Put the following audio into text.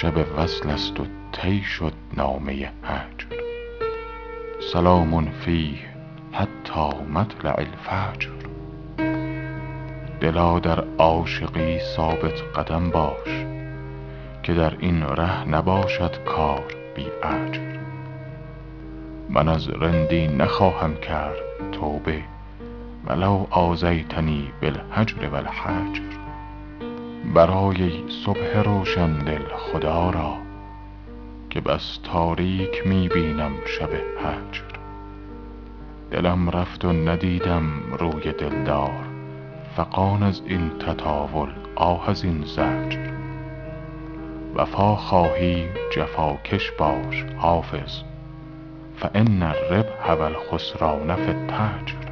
شب وصل است و طی شد نامه هجر سلام فیه حتی مطلع الفجر. دلا در عاشقی ثابت قدم باش که در این ره نباشد کار بی اجر. من از رندی نخواهم کرد توبه ولو آذیتنی بالهجر و الحجر برآی ای صبح روشندل خدا را که بس تاریک می بینم شب هجر. دلم رفت و ندیدم روی دلدار فغان از این تطاول آه از این زجر. وفا خواهی جفاکش باش حافظ فان الربح و الخسران فی التجر